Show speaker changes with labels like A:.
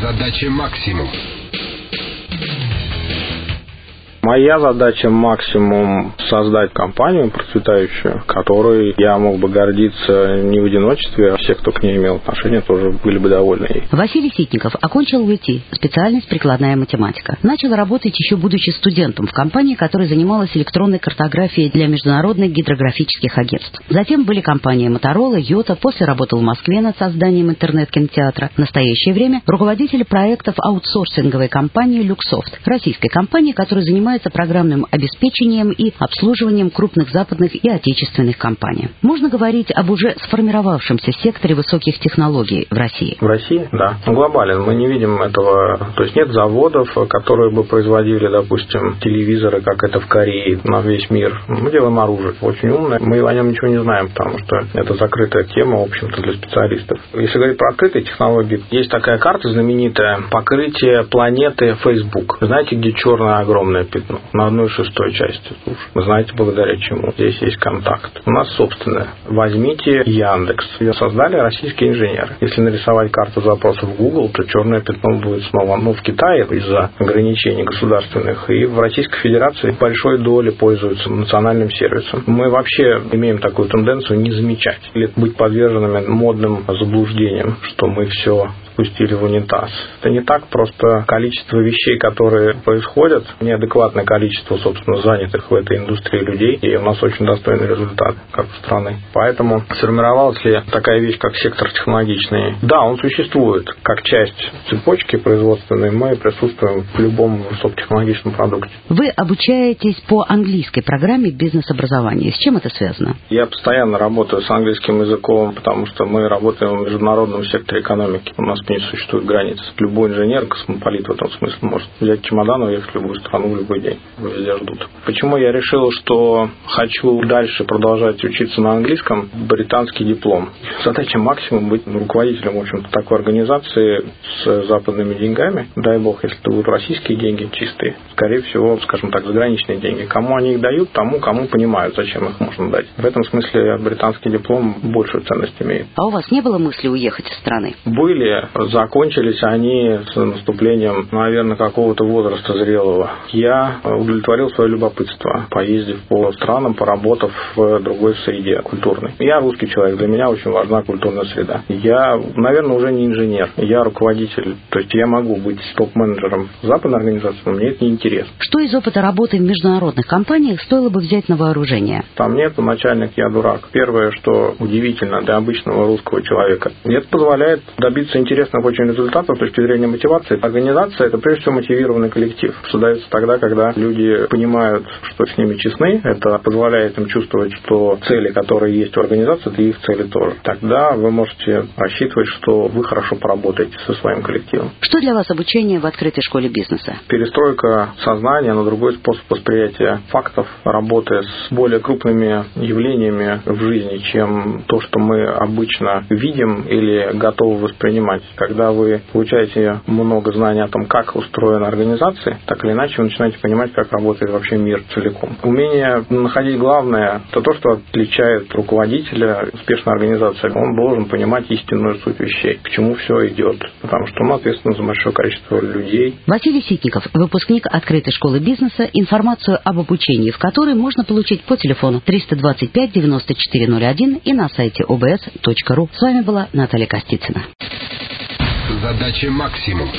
A: Задача максимум.
B: Моя задача максимум создать компанию процветающую, которой я мог бы гордиться не в одиночестве, а все, кто к ней имел отношение, тоже были бы довольны.
C: Василий Ситников окончил УИТ, специальность прикладная математика. Начал работать еще будучи студентом в компании, которая занималась электронной картографией для международных гидрографических агентств. Затем были компании Моторола, Йота, после работал в Москве над созданием интернет-кинотеатра. В настоящее время руководитель проектов аутсорсинговой компании «Люксофт», российской компании, которая занимается занимается программным обеспечением и обслуживанием крупных западных и отечественных компаний. Можно говорить об уже сформировавшемся секторе высоких технологий в России?
B: В России, да. Глобален. Мы не видим этого. То есть нет заводов, которые бы производили, допустим, телевизоры, как это в Корее, на весь мир. Мы делаем оружие. Очень умное. Мы о нем ничего не знаем, потому что это закрытая тема, в общем-то, для специалистов. Если говорить про открытые технологии, есть такая карта знаменитая покрытие планеты Facebook. Знаете, где черное огромное пятно? Ну, на одной шестой части суши. Вы знаете, благодаря чему. Здесь есть контакт. У нас собственное. Возьмите Яндекс. Ее создали российские инженеры. Если нарисовать карту запросов в Google, то черное пятно будет снова ну, в Китае из-за ограничений государственных. И в Российской Федерации большой доли пользуются национальным сервисом. Мы вообще имеем такую тенденцию не замечать или быть подверженными модным заблуждениям, что мы все спустили в унитаз. Это не так, просто количество вещей, которые происходят, неадекватное количество, собственно, занятых в этой индустрии людей, и у нас очень достойный результат как страны. Поэтому сформировалась ли такая вещь, как сектор технологичный? Да, он существует как часть цепочки производственной, мы присутствуем в любом высокотехнологичном продукте.
C: Вы обучаетесь по английской программе бизнес-образования. С чем это связано?
B: Я постоянно работаю с английским языком, потому что мы работаем в международном секторе экономики. У нас не существует границ. Любой инженер, космополит в этом смысле, может взять чемодан и уехать в любую страну в любой день. Везде ждут. Почему я решил, что хочу дальше продолжать учиться на английском? Британский диплом. Задача максимум быть руководителем, в общем-то, такой организации с западными деньгами. Дай бог, если это будут российские деньги чистые. Скорее всего, скажем так, заграничные деньги. Кому они их дают, тому, кому понимают, зачем их можно дать. В этом смысле британский диплом большую ценность имеет.
C: А у вас не было мысли уехать из страны?
B: Были закончились они с наступлением, наверное, какого-то возраста зрелого. Я удовлетворил свое любопытство, поездив по странам, поработав в другой среде культурной. Я русский человек, для меня очень важна культурная среда. Я, наверное, уже не инженер, я руководитель. То есть я могу быть топ-менеджером западной организации, но мне это не интересно.
C: Что из опыта работы в международных компаниях стоило бы взять на вооружение?
B: Там нет начальник, я дурак. Первое, что удивительно для обычного русского человека, это позволяет добиться интересного интересных очень результатов с точки зрения мотивации. Организация – это прежде всего мотивированный коллектив. Создается тогда, когда люди понимают, что с ними честны. Это позволяет им чувствовать, что цели, которые есть у организации, это их цели тоже. Тогда вы можете рассчитывать, что вы хорошо поработаете со своим коллективом.
C: Что для вас обучение в открытой школе бизнеса?
B: Перестройка сознания на другой способ восприятия фактов, работы с более крупными явлениями в жизни, чем то, что мы обычно видим или готовы воспринимать когда вы получаете много знаний о том, как устроена организация, так или иначе вы начинаете понимать, как работает вообще мир целиком. Умение находить главное, это то, что отличает руководителя успешной организации. Он должен понимать истинную суть вещей, к чему все идет, потому что он ответственен за большое количество людей.
C: Василий Ситников, выпускник открытой школы бизнеса, информацию об обучении, в которой можно получить по телефону 325 9401 и на сайте obs.ru. С вами была Наталья Костицына.
A: Задача максимум.